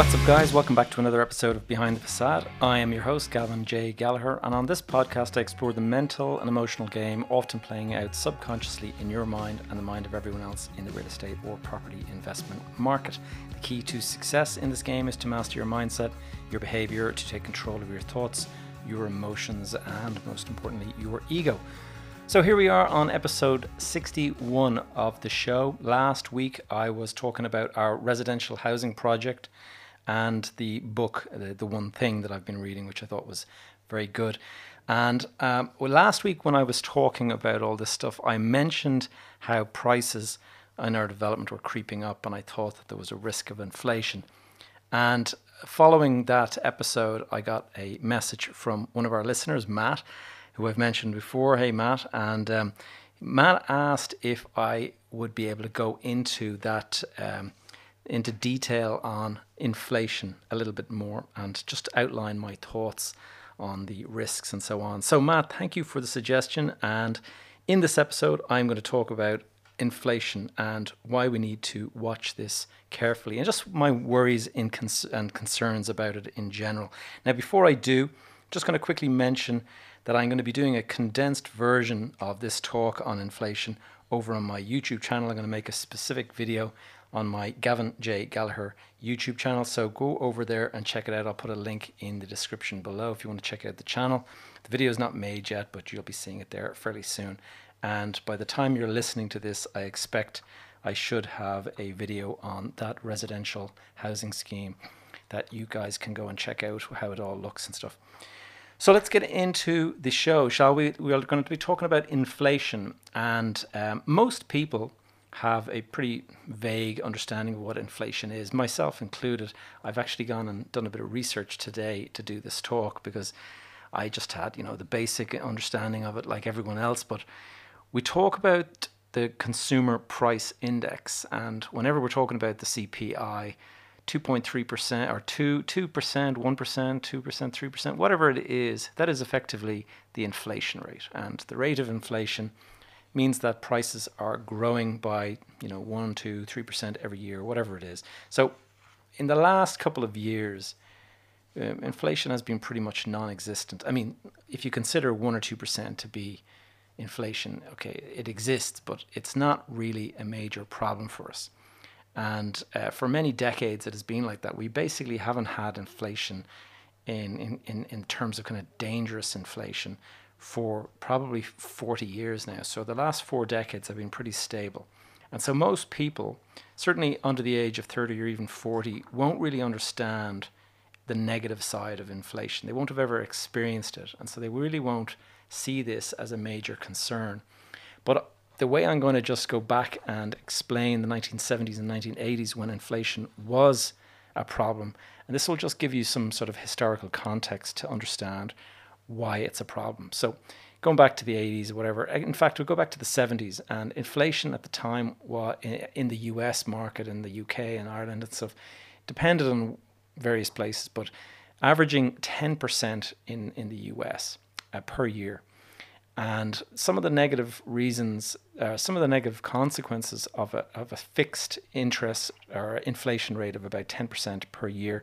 What's up, guys? Welcome back to another episode of Behind the Facade. I am your host, Gavin J. Gallagher, and on this podcast, I explore the mental and emotional game often playing out subconsciously in your mind and the mind of everyone else in the real estate or property investment market. The key to success in this game is to master your mindset, your behavior, to take control of your thoughts, your emotions, and most importantly, your ego. So here we are on episode 61 of the show. Last week I was talking about our residential housing project and the book, the, the one thing that I've been reading, which I thought was very good. And um, well, last week when I was talking about all this stuff, I mentioned how prices in our development were creeping up, and I thought that there was a risk of inflation. And following that episode, I got a message from one of our listeners, Matt, who I've mentioned before. Hey, Matt. And um, Matt asked if I would be able to go into that um, into detail on inflation a little bit more and just outline my thoughts on the risks and so on. So, Matt, thank you for the suggestion. And in this episode, I'm going to talk about inflation and why we need to watch this carefully and just my worries and concerns about it in general. Now, before I do, just going to quickly mention that I'm going to be doing a condensed version of this talk on inflation over on my YouTube channel. I'm going to make a specific video on my Gavin J. Gallagher YouTube channel. So go over there and check it out. I'll put a link in the description below if you want to check out the channel. The video is not made yet, but you'll be seeing it there fairly soon. And by the time you're listening to this, I expect I should have a video on that residential housing scheme that you guys can go and check out how it all looks and stuff. So let's get into the show, shall we? We are going to be talking about inflation, and um, most people have a pretty vague understanding of what inflation is, myself included. I've actually gone and done a bit of research today to do this talk because I just had, you know, the basic understanding of it like everyone else. But we talk about the consumer price index, and whenever we're talking about the CPI, 2.3% or 2 2%, 1%, 2%, 3%, whatever it is, that is effectively the inflation rate. And the rate of inflation means that prices are growing by you know one, two, three percent every year, whatever it is. So, in the last couple of years, um, inflation has been pretty much non-existent. I mean, if you consider one or two percent to be inflation, okay, it exists, but it's not really a major problem for us. And uh, for many decades, it has been like that. We basically haven't had inflation in, in, in terms of kind of dangerous inflation for probably 40 years now. So the last four decades have been pretty stable. And so most people, certainly under the age of 30 or even 40, won't really understand the negative side of inflation. They won't have ever experienced it. And so they really won't see this as a major concern. But the way I'm going to just go back and explain the 1970s and 1980s when inflation was a problem, and this will just give you some sort of historical context to understand why it's a problem. So going back to the 80s or whatever, in fact, we'll go back to the 70s and inflation at the time was in the US market, in the UK and Ireland and stuff, depended on various places, but averaging 10% in, in the US uh, per year. And some of the negative reasons, uh, some of the negative consequences of a, of a fixed interest or inflation rate of about 10% per year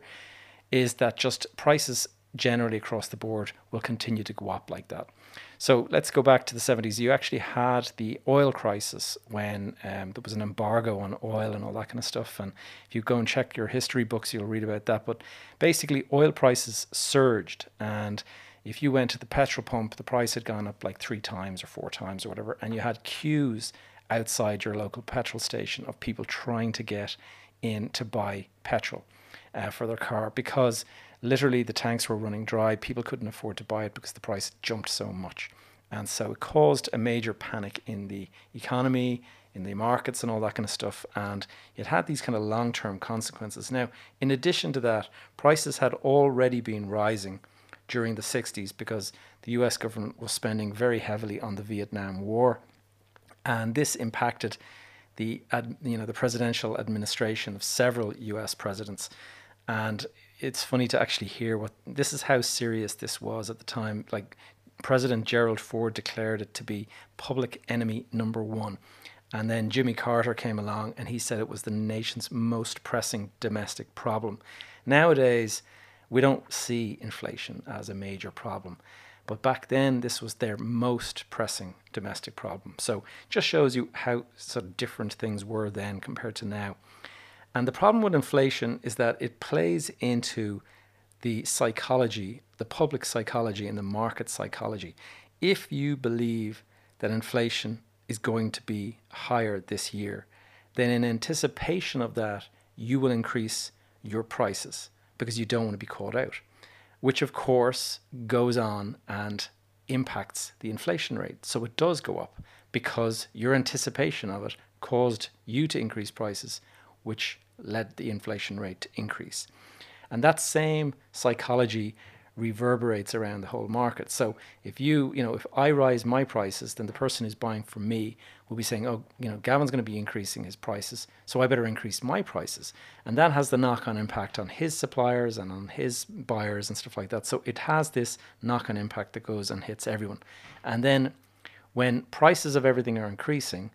is that just prices generally across the board will continue to go up like that. So let's go back to the 70s. You actually had the oil crisis when um, there was an embargo on oil and all that kind of stuff. And if you go and check your history books, you'll read about that. But basically, oil prices surged. And if you went to the petrol pump, the price had gone up like three times or four times or whatever. And you had queues outside your local petrol station of people trying to get in to buy petrol uh, for their car because literally the tanks were running dry. People couldn't afford to buy it because the price jumped so much. And so it caused a major panic in the economy, in the markets, and all that kind of stuff. And it had these kind of long term consequences. Now, in addition to that, prices had already been rising during the 60s because the US government was spending very heavily on the Vietnam War. And this impacted the, you know, the presidential administration of several US presidents. And it's funny to actually hear what this is how serious this was at the time. Like President Gerald Ford declared it to be public enemy number one. And then Jimmy Carter came along and he said it was the nation's most pressing domestic problem. Nowadays, we don't see inflation as a major problem. But back then, this was their most pressing domestic problem. So just shows you how sort of different things were then compared to now. And the problem with inflation is that it plays into the psychology, the public psychology, and the market psychology. If you believe that inflation is going to be higher this year, then in anticipation of that, you will increase your prices because you don't want to be caught out which of course goes on and impacts the inflation rate. So it does go up because your anticipation of it caused you to increase prices, which led the inflation rate to increase. And that same psychology reverberates around the whole market. So if you, you know, if I rise my prices, then the person who's buying from me will be saying, oh, you know, Gavin's going to be increasing his prices, so I better increase my prices. And that has the knock on impact on his suppliers and on his buyers and stuff like that. So it has this knock on impact that goes and hits everyone. And then when prices of everything are increasing,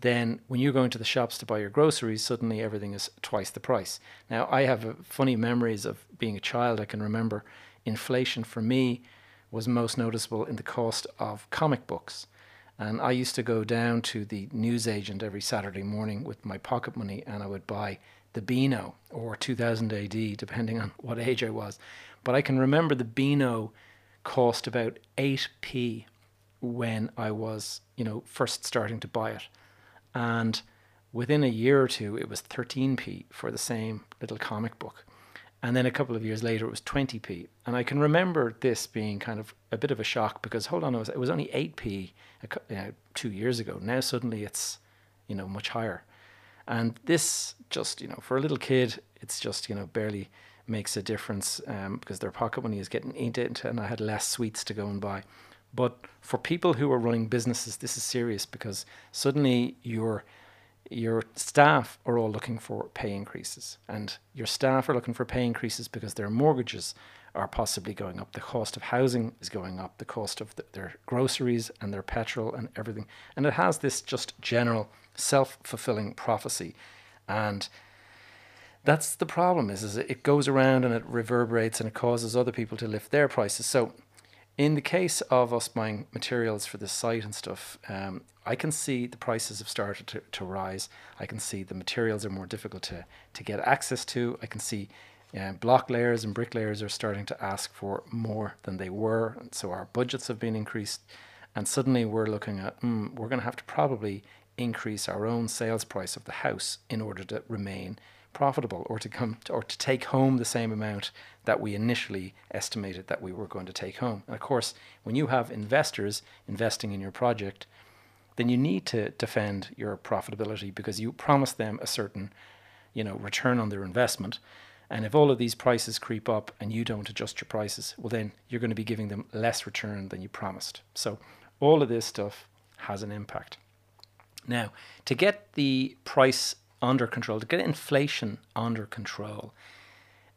then when you're going to the shops to buy your groceries, suddenly everything is twice the price. Now, I have funny memories of being a child. I can remember inflation for me was most noticeable in the cost of comic books. And I used to go down to the newsagent every Saturday morning with my pocket money and I would buy the Beano or 2000 AD, depending on what age I was. But I can remember the Beano cost about 8p when I was, you know, first starting to buy it. And within a year or two, it was 13p for the same little comic book. And then a couple of years later, it was 20p. And I can remember this being kind of a bit of a shock because, hold on, it was, it was only 8p you know, two years ago. Now suddenly it's, you know, much higher. And this just, you know, for a little kid, it's just, you know, barely makes a difference um, because their pocket money is getting eaten and I had less sweets to go and buy. But for people who are running businesses, this is serious because suddenly you're your staff are all looking for pay increases, and your staff are looking for pay increases because their mortgages are possibly going up. The cost of housing is going up, the cost of the, their groceries and their petrol and everything. And it has this just general self fulfilling prophecy. And that's the problem is, is it goes around and it reverberates and it causes other people to lift their prices. So in the case of us buying materials for the site and stuff, um, I can see the prices have started to, to rise. I can see the materials are more difficult to, to get access to. I can see uh, block layers and brick layers are starting to ask for more than they were. And so our budgets have been increased. And suddenly we're looking at, mm, we're going to have to probably increase our own sales price of the house in order to remain profitable or to come to, or to take home the same amount that we initially estimated that we were going to take home. And of course, when you have investors investing in your project, then you need to defend your profitability because you promised them a certain, you know, return on their investment. And if all of these prices creep up and you don't adjust your prices, well, then you're going to be giving them less return than you promised. So all of this stuff has an impact. Now, to get the price under control, to get inflation under control,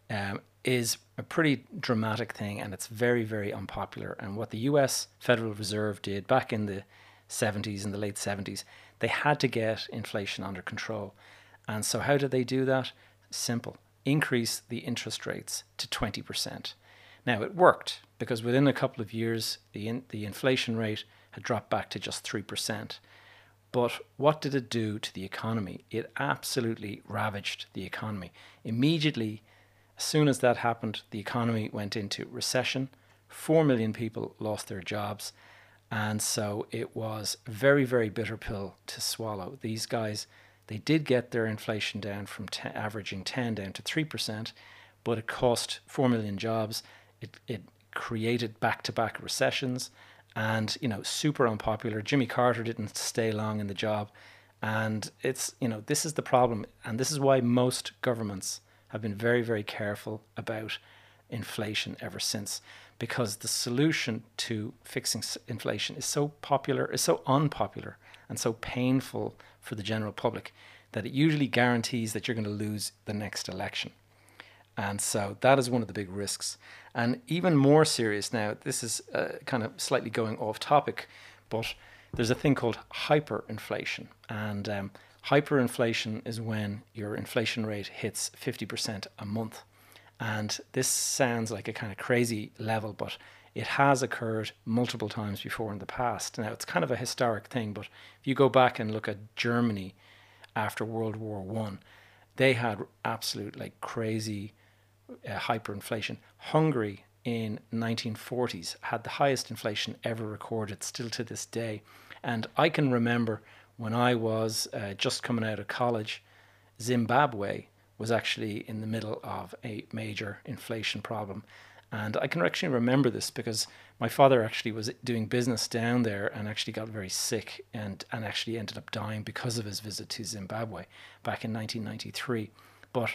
um, is a pretty dramatic thing and it's very, very unpopular. And what the US Federal Reserve did back in the 70s, in the late 70s, they had to get inflation under control. And so, how did they do that? Simple increase the interest rates to 20%. Now, it worked because within a couple of years, the, in, the inflation rate had dropped back to just 3%. But what did it do to the economy? It absolutely ravaged the economy. Immediately, as soon as that happened, the economy went into recession. Four million people lost their jobs. And so it was a very, very bitter pill to swallow. These guys, they did get their inflation down from averaging 10 down to 3%, but it cost 4 million jobs. It, it created back to back recessions and you know super unpopular. Jimmy Carter didn't stay long in the job, and it's you know this is the problem, and this is why most governments have been very very careful about inflation ever since, because the solution to fixing inflation is so popular, is so unpopular, and so painful for the general public that it usually guarantees that you're going to lose the next election. And so that is one of the big risks. And even more serious now, this is uh, kind of slightly going off topic, but there's a thing called hyperinflation. And um, hyperinflation is when your inflation rate hits 50% a month. And this sounds like a kind of crazy level, but it has occurred multiple times before in the past. Now, it's kind of a historic thing, but if you go back and look at Germany after World War One, they had absolute like crazy uh, hyperinflation. Hungary in 1940s had the highest inflation ever recorded, still to this day. And I can remember when I was uh, just coming out of college, Zimbabwe was actually in the middle of a major inflation problem. And I can actually remember this because my father actually was doing business down there and actually got very sick and, and actually ended up dying because of his visit to Zimbabwe back in 1993. But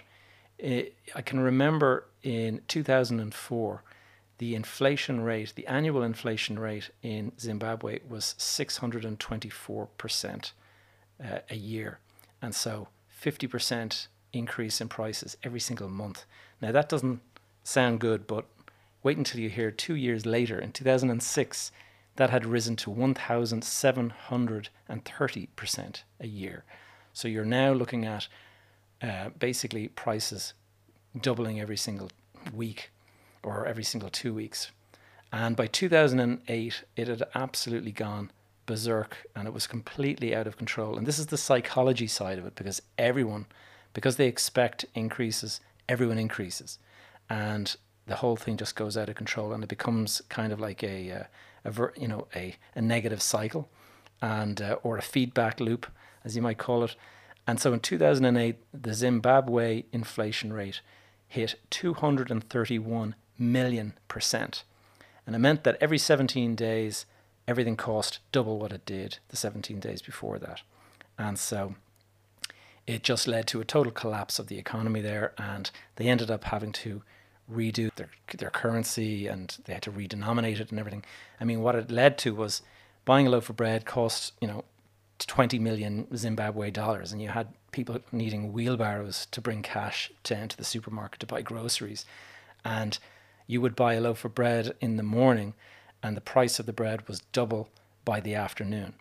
it, I can remember in 2004, the inflation rate, the annual inflation rate in Zimbabwe was 624% uh, a year. And so 50% increase in prices every single month. Now, that doesn't sound good, but Wait until you hear two years later, in 2006, that had risen to 1,730% a year. So you're now looking at uh, basically prices doubling every single week or every single two weeks. And by 2008, it had absolutely gone berserk and it was completely out of control. And this is the psychology side of it because everyone, because they expect increases, everyone increases. And the whole thing just goes out of control and it becomes kind of like a, uh, a, you know a, a negative cycle and uh, or a feedback loop as you might call it and so in 2008 the Zimbabwe inflation rate hit 231 million percent and it meant that every 17 days everything cost double what it did the 17 days before that and so it just led to a total collapse of the economy there and they ended up having to redo their their currency and they had to redenominate it and everything. I mean, what it led to was buying a loaf of bread cost you know 20 million Zimbabwe dollars, and you had people needing wheelbarrows to bring cash down to the supermarket to buy groceries, and you would buy a loaf of bread in the morning, and the price of the bread was double by the afternoon,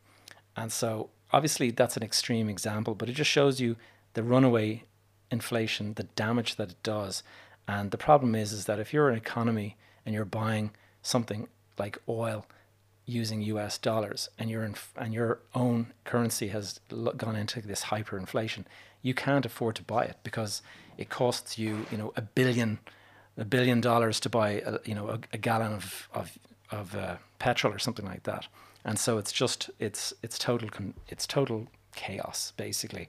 and so obviously that's an extreme example, but it just shows you the runaway inflation, the damage that it does, and the problem is, is that if you're an economy and you're buying something like oil using US dollars and your and your own currency has gone into this hyperinflation, you can't afford to buy it because it costs you, you know, a billion, a billion dollars to buy, a, you know, a, a gallon of of of uh, petrol or something like that. And so it's just it's it's total it's total chaos basically.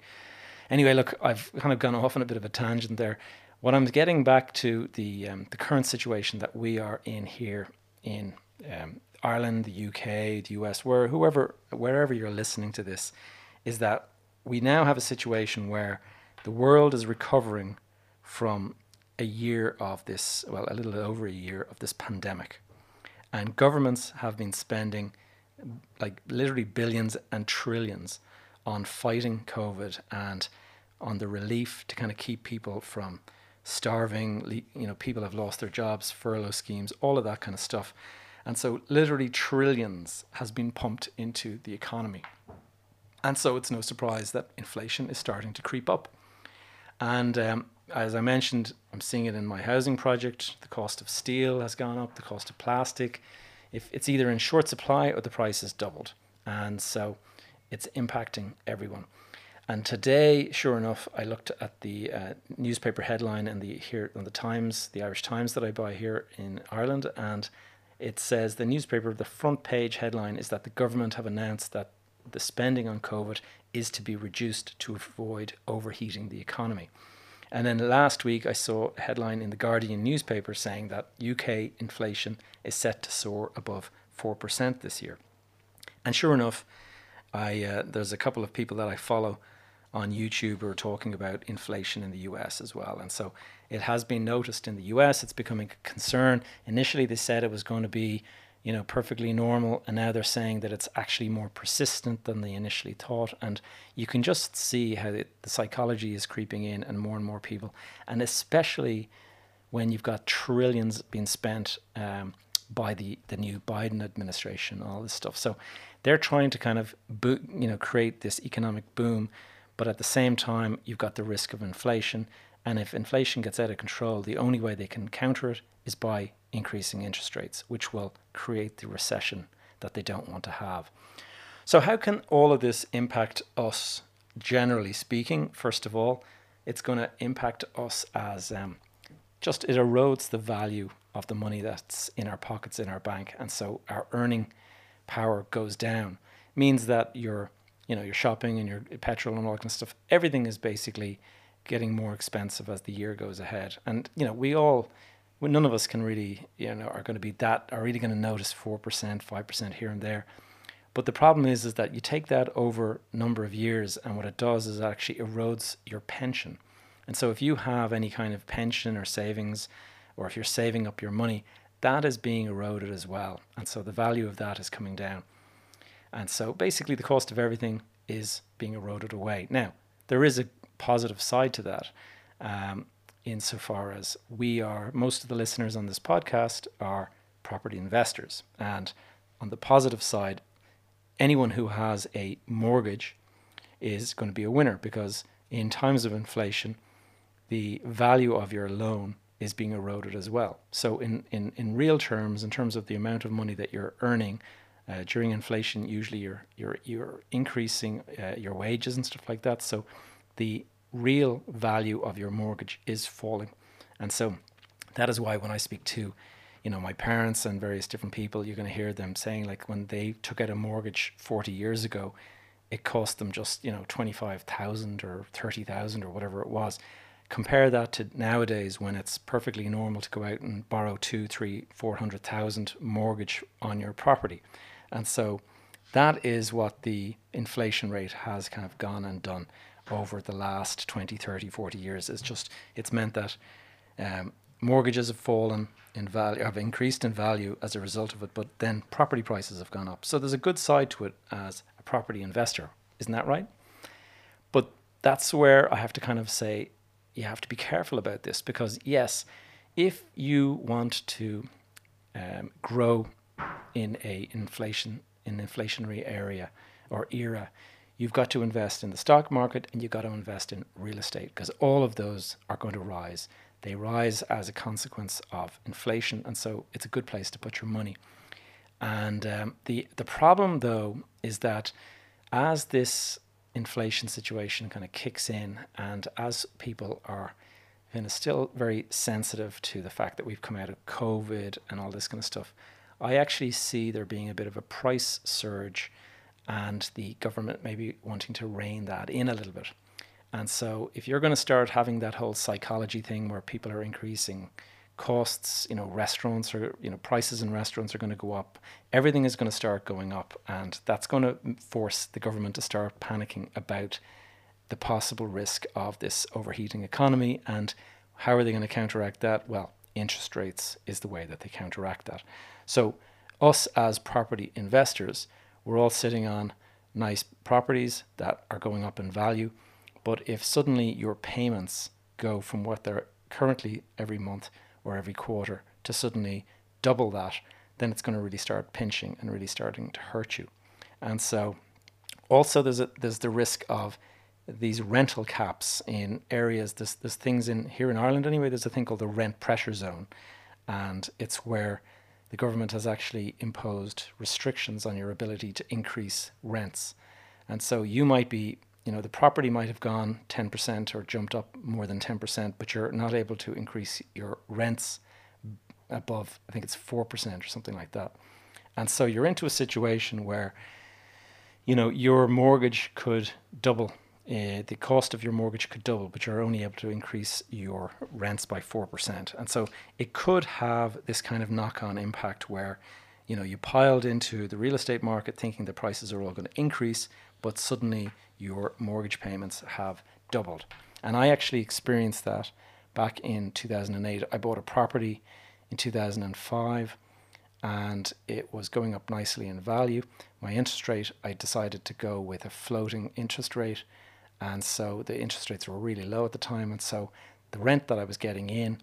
Anyway, look, I've kind of gone off on a bit of a tangent there. What I'm getting back to the um, the current situation that we are in here in um, Ireland, the UK, the US, where whoever wherever you're listening to this, is that we now have a situation where the world is recovering from a year of this, well, a little over a year of this pandemic, and governments have been spending like literally billions and trillions on fighting COVID and on the relief to kind of keep people from starving, you know, people have lost their jobs, furlough schemes, all of that kind of stuff. And so literally trillions has been pumped into the economy. And so it's no surprise that inflation is starting to creep up. And um, as I mentioned, I'm seeing it in my housing project. The cost of steel has gone up, the cost of plastic. If it's either in short supply or the price has doubled. And so it's impacting everyone. And today, sure enough, I looked at the uh, newspaper headline and the here on the Times, the Irish Times that I buy here in Ireland, and it says the newspaper, the front page headline is that the government have announced that the spending on COVID is to be reduced to avoid overheating the economy. And then last week, I saw a headline in the Guardian newspaper saying that UK inflation is set to soar above 4% this year. And sure enough, I uh, there's a couple of people that I follow on YouTube who are talking about inflation in the US as well. And so it has been noticed in the US, it's becoming a concern. Initially, they said it was going to be, you know, perfectly normal, and now they're saying that it's actually more persistent than they initially thought. And you can just see how it, the psychology is creeping in, and more and more people, and especially when you've got trillions being spent um, by the, the new Biden administration, and all this stuff. So they're trying to kind of, bo- you know, create this economic boom but at the same time, you've got the risk of inflation. And if inflation gets out of control, the only way they can counter it is by increasing interest rates, which will create the recession that they don't want to have. So, how can all of this impact us, generally speaking? First of all, it's going to impact us as um, just it erodes the value of the money that's in our pockets in our bank, and so our earning power goes down. It Means that your you know your shopping and your petrol and all that kind of stuff, everything is basically getting more expensive as the year goes ahead. And you know we all, none of us can really you know are going to be that are really going to notice four percent, five percent here and there. But the problem is, is that you take that over number of years, and what it does is it actually erodes your pension. And so, if you have any kind of pension or savings, or if you're saving up your money, that is being eroded as well. And so, the value of that is coming down. And so, basically, the cost of everything is being eroded away. Now, there is a positive side to that, um, insofar as we are, most of the listeners on this podcast are property investors. And on the positive side, anyone who has a mortgage is going to be a winner because in times of inflation, the value of your loan is being eroded as well. So, in, in, in real terms, in terms of the amount of money that you're earning uh, during inflation, usually you're, you're, you're increasing uh, your wages and stuff like that. So, the real value of your mortgage is falling. And so, that is why when I speak to you know, my parents and various different people, you're going to hear them saying like when they took out a mortgage 40 years ago, it cost them just, you know, 25,000 or 30,000 or whatever it was. Compare that to nowadays when it's perfectly normal to go out and borrow two, three, four hundred thousand mortgage on your property. And so that is what the inflation rate has kind of gone and done over the last 20, 30, 40 years. It's just, it's meant that um, mortgages have fallen in value, have increased in value as a result of it, but then property prices have gone up. So there's a good side to it as a property investor, isn't that right? But that's where I have to kind of say you have to be careful about this because yes, if you want to um, grow in a inflation in inflationary area or era, you've got to invest in the stock market and you've got to invest in real estate because all of those are going to rise they rise as a consequence of inflation, and so it's a good place to put your money. And um, the the problem though is that as this inflation situation kind of kicks in, and as people are kind of still very sensitive to the fact that we've come out of COVID and all this kind of stuff, I actually see there being a bit of a price surge, and the government maybe wanting to rein that in a little bit. And so if you're going to start having that whole psychology thing where people are increasing costs, you know, restaurants or, you know, prices in restaurants are going to go up, everything is going to start going up. And that's going to force the government to start panicking about the possible risk of this overheating economy. And how are they going to counteract that? Well, interest rates is the way that they counteract that. So, us as property investors, we're all sitting on nice properties that are going up in value but if suddenly your payments go from what they're currently every month or every quarter to suddenly double that, then it's going to really start pinching and really starting to hurt you. And so also there's a, there's the risk of these rental caps in areas there's, there's things in here in Ireland anyway there's a thing called the rent pressure zone and it's where the government has actually imposed restrictions on your ability to increase rents. And so you might be you know the property might have gone 10% or jumped up more than 10% but you're not able to increase your rents above i think it's 4% or something like that. And so you're into a situation where you know your mortgage could double uh, the cost of your mortgage could double but you're only able to increase your rents by 4% and so it could have this kind of knock-on impact where you know you piled into the real estate market thinking the prices are all going to increase but suddenly your mortgage payments have doubled. And I actually experienced that back in 2008. I bought a property in 2005 and it was going up nicely in value. My interest rate, I decided to go with a floating interest rate. And so the interest rates were really low at the time. And so the rent that I was getting in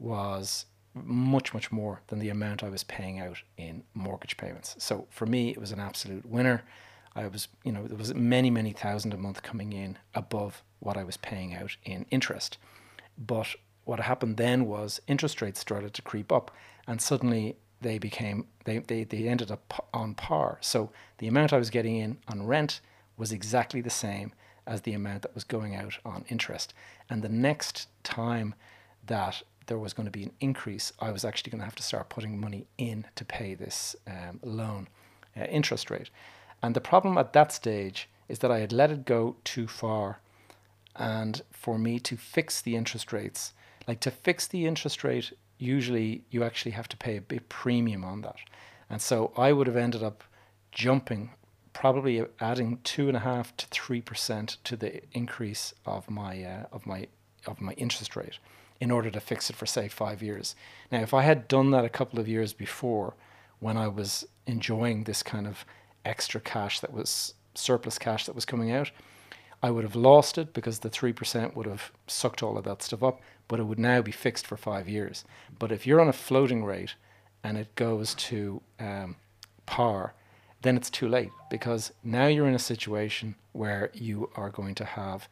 was much, much more than the amount I was paying out in mortgage payments. So for me, it was an absolute winner. I was, you know, there was many, many thousand a month coming in above what I was paying out in interest. but what happened then was interest rates started to creep up, and suddenly they became they, they, they ended up on par. So the amount I was getting in on rent was exactly the same as the amount that was going out on interest. And the next time that there was going to be an increase, I was actually going to have to start putting money in to pay this um, loan uh, interest rate. And the problem at that stage is that I had let it go too far. And for me to fix the interest rates, like to fix the interest rate, usually you actually have to pay a bit premium on that. And so I would have ended up jumping, probably adding two and a half to three percent to the increase of my uh, of my of my interest rate in order to fix it for say five years. Now, if I had done that a couple of years before, when I was enjoying this kind of extra cash that was surplus cash that was coming out, I would have lost it because the 3% would have sucked all of that stuff up, but it would now be fixed for five years. But if you're on a floating rate and it goes to um, par, then it's too late because now you're in a situation where you are going to have,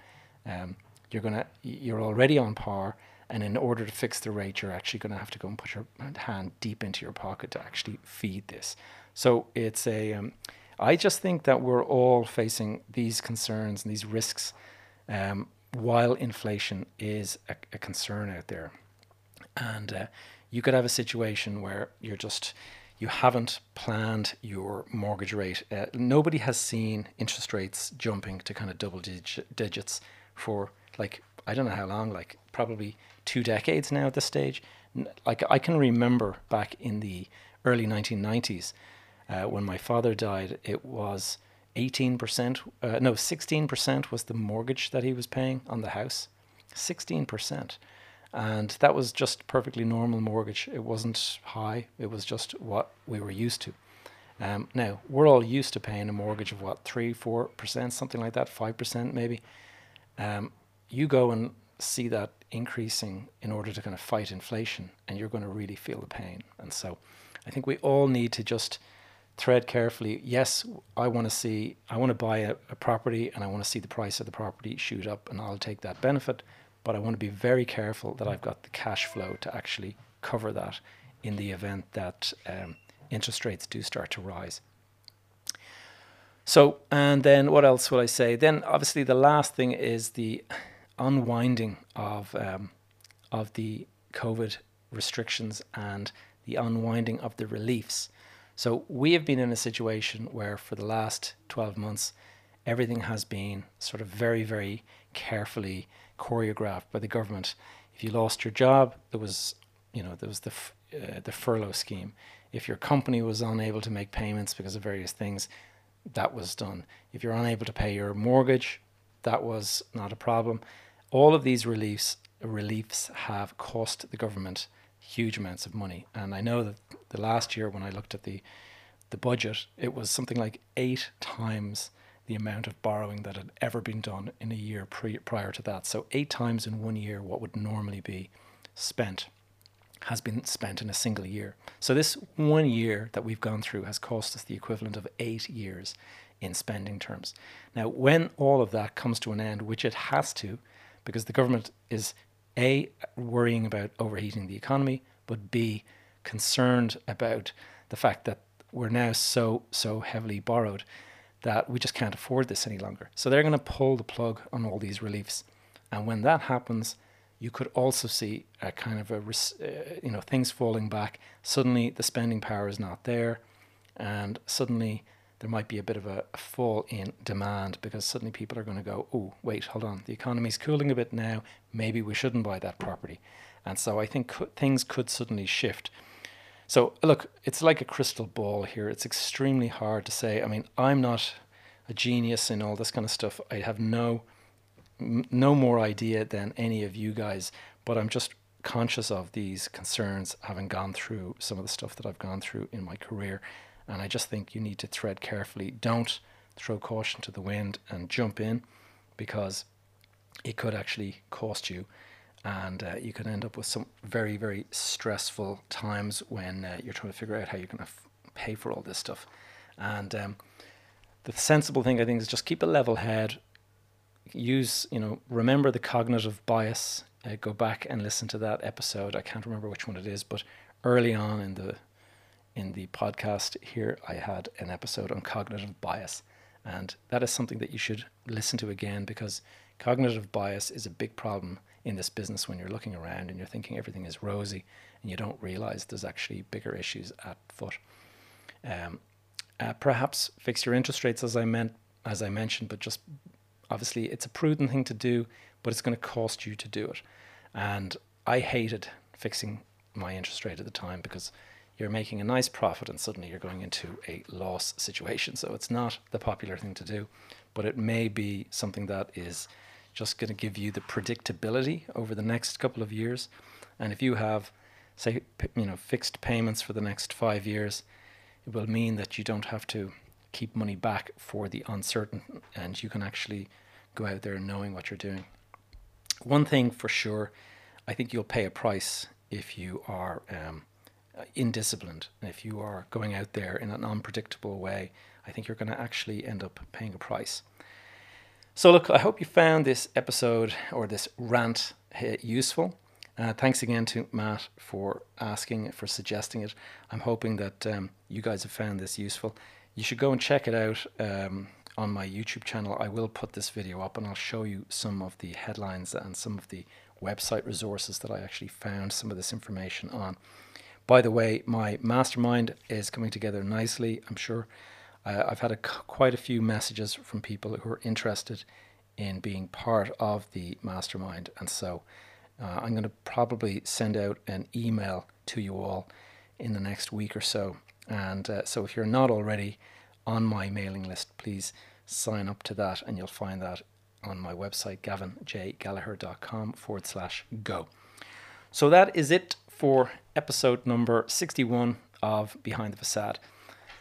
um, you're going to, you're already on par and in order to fix the rate, you're actually going to have to go and put your hand deep into your pocket to actually feed this. So it's a. Um, I just think that we're all facing these concerns and these risks um, while inflation is a, a, concern out there. And uh, you could have a situation where you're just, you haven't planned your mortgage rate. Uh, nobody has seen interest rates jumping to kind of double dig- digits for like, I don't know how long, like probably two decades now at this stage. Like I can remember back in the early 1990s uh, when my father died, it was 18%, uh, no, 16% was the mortgage that he was paying on the house. 16%. And that was just perfectly normal mortgage. It wasn't high, it was just what we were used to. Um, now, we're all used to paying a mortgage of what, 3 4%, something like that, 5% maybe. Um, you go and see that increasing in order to kind of fight inflation, and you're going to really feel the pain. And so I think we all need to just thread carefully. Yes, I want to see, I want to buy a, a, property and I want to see the price of the property shoot up, and I'll take that benefit. But I want to be very careful that I've got the cash flow to actually cover that in the event that um, interest rates do start to rise. So, and then what else will I say? Then, obviously, the last thing is the unwinding of um, of the COVID restrictions and the unwinding of the reliefs. So we have been in a situation where for the last 12 months, everything has been sort of very, very carefully choreographed by the government. If you lost your job, there was, you know, there was the uh, the furlough scheme. If your company was unable to make payments because of various things, that was done. If you're unable to pay your mortgage, that was not a problem all of these reliefs reliefs have cost the government huge amounts of money. And I know that the last year when I looked at the the budget, it was something like eight times the amount of borrowing that had ever been done in a year pre- prior to that. So eight times in one year what would normally be spent has been spent in a single year. So this one year that we've gone through has cost us the equivalent of eight years in spending terms. Now, when all of that comes to an end, which it has to, because the government is A, worrying about overheating the economy, but B, concerned about the fact that we're now so, so heavily borrowed that we just can't afford this any longer. So they're going to pull the plug on all these reliefs. And when that happens, you could also see a kind of a, uh, you know, things falling back. Suddenly the spending power is not there. And suddenly there might be a bit of a, fall in demand because suddenly people are going to go, oh, wait, hold on, the economy's cooling a bit now. Maybe we shouldn't buy that property. And so I think co- things could suddenly shift. So, look, it's like a crystal ball here. It's extremely hard to say. I mean, I'm not a genius in all this kind of stuff. I have no no more idea than any of you guys, but I'm just conscious of these concerns having gone through some of the stuff that I've gone through in my career and I just think you need to tread carefully. Don't throw caution to the wind and jump in because it could actually cost you. And uh, you can end up with some very, very stressful times when uh, you're trying to figure out how you're going to f- pay for all this stuff. And um, the sensible thing, I think, is just keep a level head. Use, you know, remember the cognitive bias uh, go back and listen to that episode. I can't remember which one it is, but early on in the in the podcast here, I had an episode on cognitive bias, and that is something that you should listen to again because cognitive bias is a big problem in this business when you're looking around and you're thinking everything is rosy and you don't realize there's actually bigger issues at foot. Um, uh, perhaps fix your interest rates as I meant as I mentioned, but just obviously it's a prudent thing to do, but it's going to cost you to do it. And I hated fixing my interest rate at the time because you're making a nice profit and suddenly you're going into a loss situation. So it's not the popular thing to do, but it may be something that is just going to give you the predictability over the next couple of years. And if you have, say, you know, fixed payments for the next five years, it will mean that you don't have to keep money back for the uncertain and you can actually go out there knowing what you're doing. One thing for sure, I think you'll pay a price if you are um, indisciplined. If you are going out there in an unpredictable way, I think you're going to actually end up paying a price. So, look, I hope you found this episode or this rant uh, useful. Uh, thanks again to Matt for asking, for suggesting it. I'm hoping that um, you guys have found this useful. You should go and check it out um, on my YouTube channel. I will put this video up and I'll show you some of the headlines and some of the website resources that I actually found some of this information on. By the way, my mastermind is coming together nicely. I'm sure uh, I've had a, quite a few messages from people who are interested in being part of the mastermind, and so uh, I'm going to probably send out an email to you all in the next week or so. And uh, so, if you're not already on my mailing list, please sign up to that, and you'll find that on my website, gavinjgallagher.com forward slash go. So that is it for episode number 61 of Behind the Facade.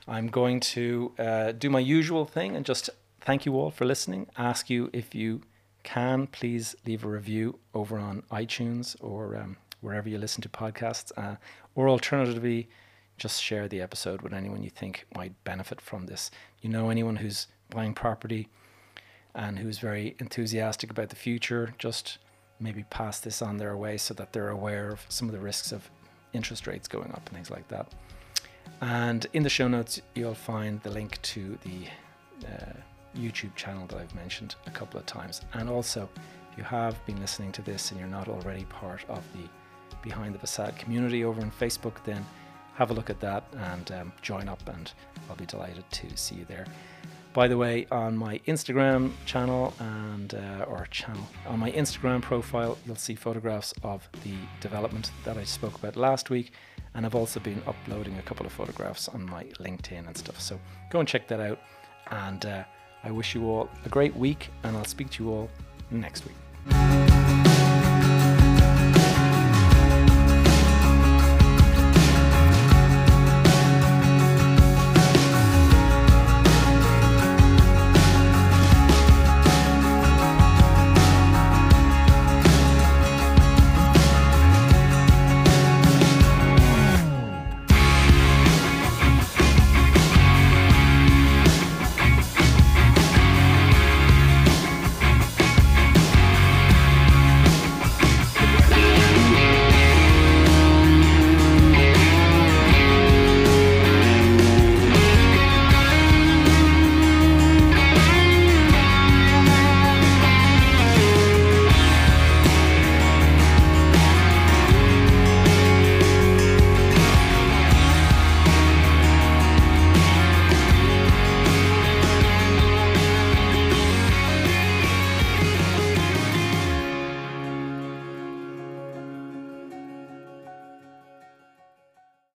I'm going to uh, do my usual thing and just thank you all for listening. Ask you if you can please leave a review over on iTunes or um, wherever you listen to podcasts, uh, or alternatively, just share the episode with anyone you think might benefit from this. You know, anyone who's buying property and who's very enthusiastic about the future, just maybe pass this on their way so that they're aware of some of the risks of interest rates going up and things like that. And in the show notes, you'll find the link to the uh, YouTube channel that I've mentioned a couple of times. And also, if you have been listening to this and you're not already part of the Behind the Facade community over on Facebook, then have a look at that and um, join up, and I'll be delighted to see you there. By the way, on my Instagram channel and uh, or channel on my Instagram profile, you'll see photographs of the development that I spoke about last week, and I've also been uploading a couple of photographs on my LinkedIn and stuff. So go and check that out, and uh, I wish you all a great week, and I'll speak to you all next week.